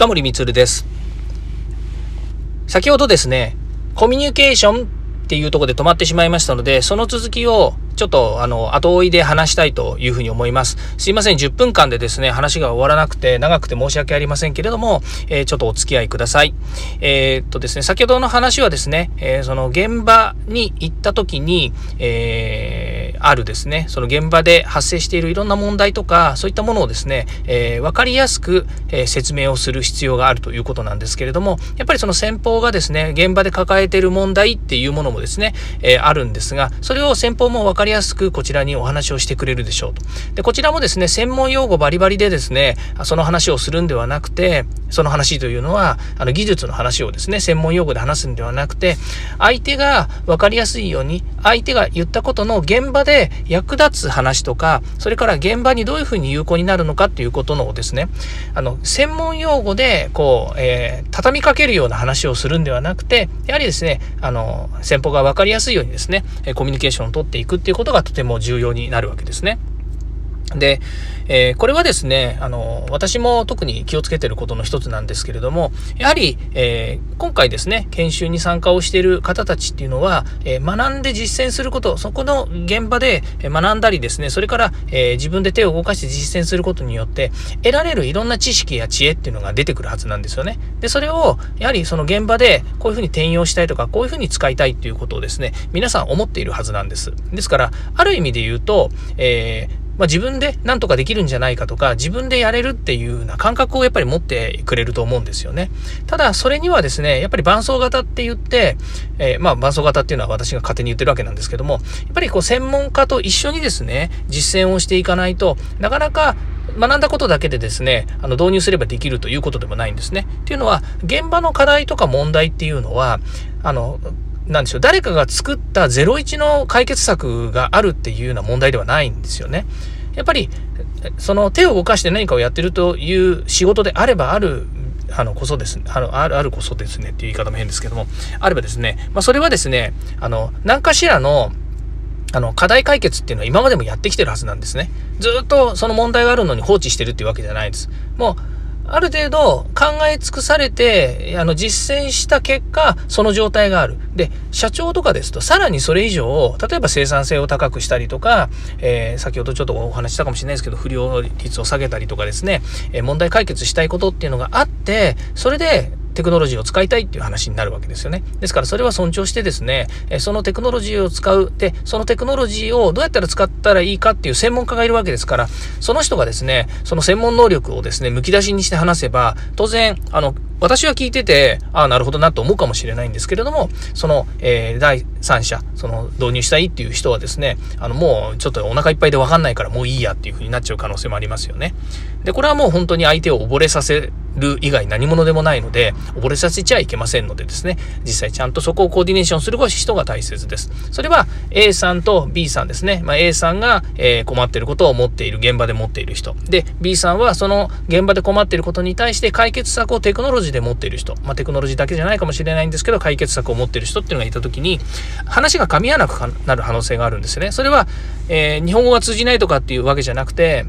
近森光です。先ほどですね、コミュニケーションっていうところで止まってしまいましたので、その続きをちょっと、あの、後追いで話したいというふうに思います。すいません、10分間でですね、話が終わらなくて、長くて申し訳ありませんけれども、えー、ちょっとお付き合いください。えー、っとですね、先ほどの話はですね、えー、その現場に行った時に、えあるですね、その現場で発生しているいろんな問題とか、そういったものをですね、え分かりやすく、え説明をする必要があるということなんですけれども、やっぱりその先方がですね、現場で抱えている問題っていうものもですね、えあるんですが、それを先方も分かりやすくこちらにお話をしてくれるでしょうと。で、こちらもですね、専門用語バリバリでですね、その話をするんではなくて、その話というのは、あの技術の話をですね、専門用語で話すんではなくて、相手が分かりやすいように、相手が言ったことの現場で役立つ話とか、それから現場にどういうふうに有効になるのかっていうことのですね、あの、専門用語で、こう、えー、畳みかけるような話をするんではなくて、やはりですね、あの、先方が分かりやすいようにですね、コミュニケーションをとっていくっていうことがとても重要になるわけですね。で、えー、これはですね、あの、私も特に気をつけてることの一つなんですけれども、やはり、えー、今回ですね、研修に参加をしている方たちっていうのは、えー、学んで実践すること、そこの現場で学んだりですね、それから、え自分で手を動かして実践することによって、得られるいろんな知識や知恵っていうのが出てくるはずなんですよね。で、それを、やはりその現場でこういうふうに転用したいとか、こういうふうに使いたいっていうことをですね、皆さん思っているはずなんです。ですから、ある意味で言うと、えーまあ、自分で何とかできるんじゃないかとか、自分でやれるっていうような感覚をやっぱり持ってくれると思うんですよね。ただ、それにはですね、やっぱり伴走型って言って、えー、まあ、伴走型っていうのは私が勝手に言ってるわけなんですけども、やっぱりこう、専門家と一緒にですね、実践をしていかないとなかなか学んだことだけでですね、あの導入すればできるということでもないんですね。っていうのは、現場の課題とか問題っていうのは、あの、なんでしょう、誰かが作った01の解決策があるっていうような問題ではないんですよね。やっぱり、その手を動かして何かをやってるという仕事であればあるあのこそです、あのあるあるこそですねっていう言い方も変ですけども、あればですね、まあ、それはですね、あの、何かしらの、あの、課題解決っていうのは今までもやってきてるはずなんですね。ずっとその問題があるのに放置してるっていうわけじゃないです。もう、ある程度考え尽くされて、あの、実践した結果、その状態がある。で、社長とかですと、さらにそれ以上、例えば生産性を高くしたりとか、えー、先ほどちょっとお話したかもしれないですけど、不良率を下げたりとかですね、えー、問題解決したいことっていうのがあって、それで、テクノロジーを使いたいっていう話になるわけですよね。ですからそれは尊重してですね、そのテクノロジーを使う。で、そのテクノロジーをどうやったら使ったらいいかっていう専門家がいるわけですから、その人がですね、その専門能力をですね、むき出しにして話せば、当然、あの、私は聞いてて、ああ、なるほどなと思うかもしれないんですけれども、その、えー、第三者、その導入したいっていう人はですね、あの、もうちょっとお腹いっぱいでわかんないからもういいやっていう風になっちゃう可能性もありますよね。で、これはもう本当に相手を溺れさせる以外何者でもないので、溺れさせちゃいけませんのでですね、実際ちゃんとそこをコーディネーションする人が大切です。それは A さんと B さんですね。まあ、A さんが、え、困ってることを持っている、現場で持っている人。で、B さんはその現場で困っていることに対して解決策をテクノロジーで持っている人。まあ、テクノロジーだけじゃないかもしれないんですけど、解決策を持っている人っていうのがいたときに、話が噛み合わなくなる可能性があるんですね。それは、えー、日本語が通じないとかっていうわけじゃなくて、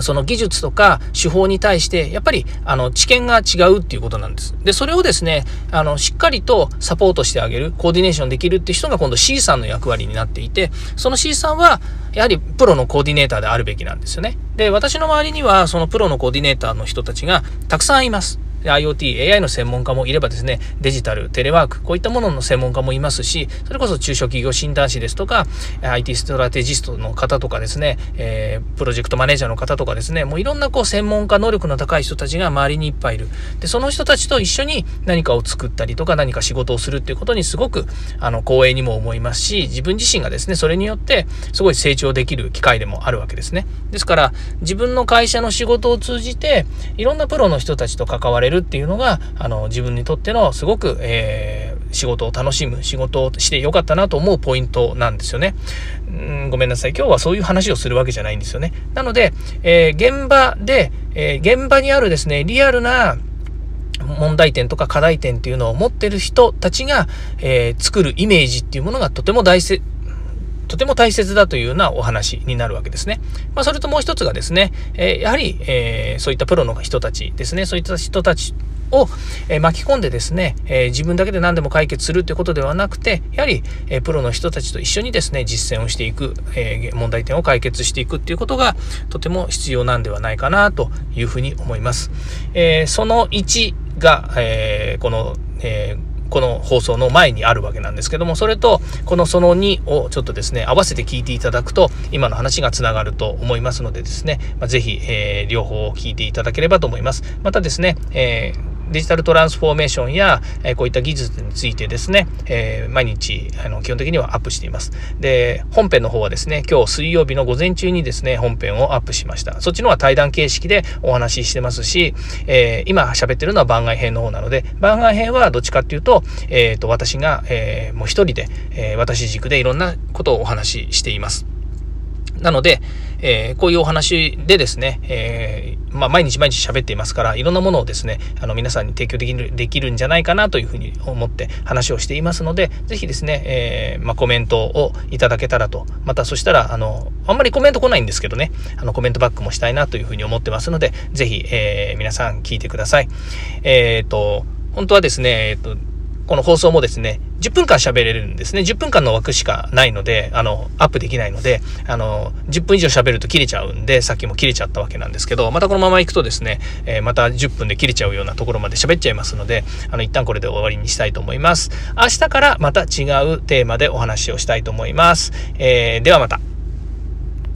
その技術とか手法に対して、やっぱり、あの、知見が違うっていうことなんです。で、それをですね、あの、しっかりとサポートしてあげる、コーディネーションできるっていう人が今度 C さんの役割になっていて、その C さんは、やはりプロのコーディネーターであるべきなんですよね。で、私の周りには、そのプロのコーディネーターの人たちがたくさんいます。IoT、AI の専門家もいればですね、デジタル、テレワーク、こういったものの専門家もいますし、それこそ中小企業診断士ですとか、IT ストラテジストの方とかですね、えー、プロジェクトマネージャーの方とかですね、もういろんなこう専門家能力の高い人たちが周りにいっぱいいる。で、その人たちと一緒に何かを作ったりとか何か仕事をするっていうことにすごく、あの、光栄にも思いますし、自分自身がですね、それによってすごい成長できる機会でもあるわけですね。ですから、自分の会社の仕事を通じて、いろんなプロの人たちと関われるっていうのが、あの、自分にとってのすごく、えー、仕事を楽しむ、仕事をしてよかったなと思うポイントなんですよね。うんごめんなさい。今日はそういう話をするわけじゃないんですよね。なので、えー、現場で、えー、現場にあるですね、リアルな問題点とか課題点っていうのを持ってる人たちが、えー、作るイメージっていうものがとても大切、とても大切だというようなお話になるわけですね。まあ、それともう一つがですね、えやはり、えそういったプロの人たちですね、そういった人たちを、え巻き込んでですね、え自分だけで何でも解決するということではなくて、やはり、えプロの人たちと一緒にですね、実践をしていく、え問題点を解決していくっていうことがとても必要なんではないかなというふうに思います。えその1が、えこの、えこの放送の前にあるわけなんですけども、それと、このその2をちょっとですね、合わせて聞いていただくと、今の話がつながると思いますのでですね、まあ、ぜひ、えー、両方を聞いていただければと思います。またですね、えーデジタルトランスフォーメーションや、えこういった技術についてですね、え、毎日あの基本的にはアップしています。で、本編の方はですね、今日水曜日の午前中にですね、本編をアップしました。そっちの方は対談形式でお話ししてますし、えー、今喋ってるのは番外編の方なので、番外編はどっちかっていうと、えっ、ー、と、私が、えもう一人で、え私軸でいろんなことをお話ししています。なので、えー、こういうお話でですね、えー、まあ、毎日毎日喋っていますから、いろんなものをですね、あの、皆さんに提供できる、できるんじゃないかなというふうに思って話をしていますので、ぜひですね、え、まあ、コメントをいただけたらと、またそしたら、あの、あんまりコメント来ないんですけどね、あの、コメントバックもしたいなというふうに思ってますので、ぜひ、え皆さん聞いてください。えっ、と、本当はですね、えっ、と、この放送もですね、10分間喋れるんですね。10分間の枠しかないので、あの、アップできないので、あの、10分以上喋ると切れちゃうんで、さっきも切れちゃったわけなんですけど、またこのまま行くとですね、えー、また10分で切れちゃうようなところまで喋っちゃいますので、あの、一旦これで終わりにしたいと思います。明日からまた違うテーマでお話をしたいと思います。えー、ではまた。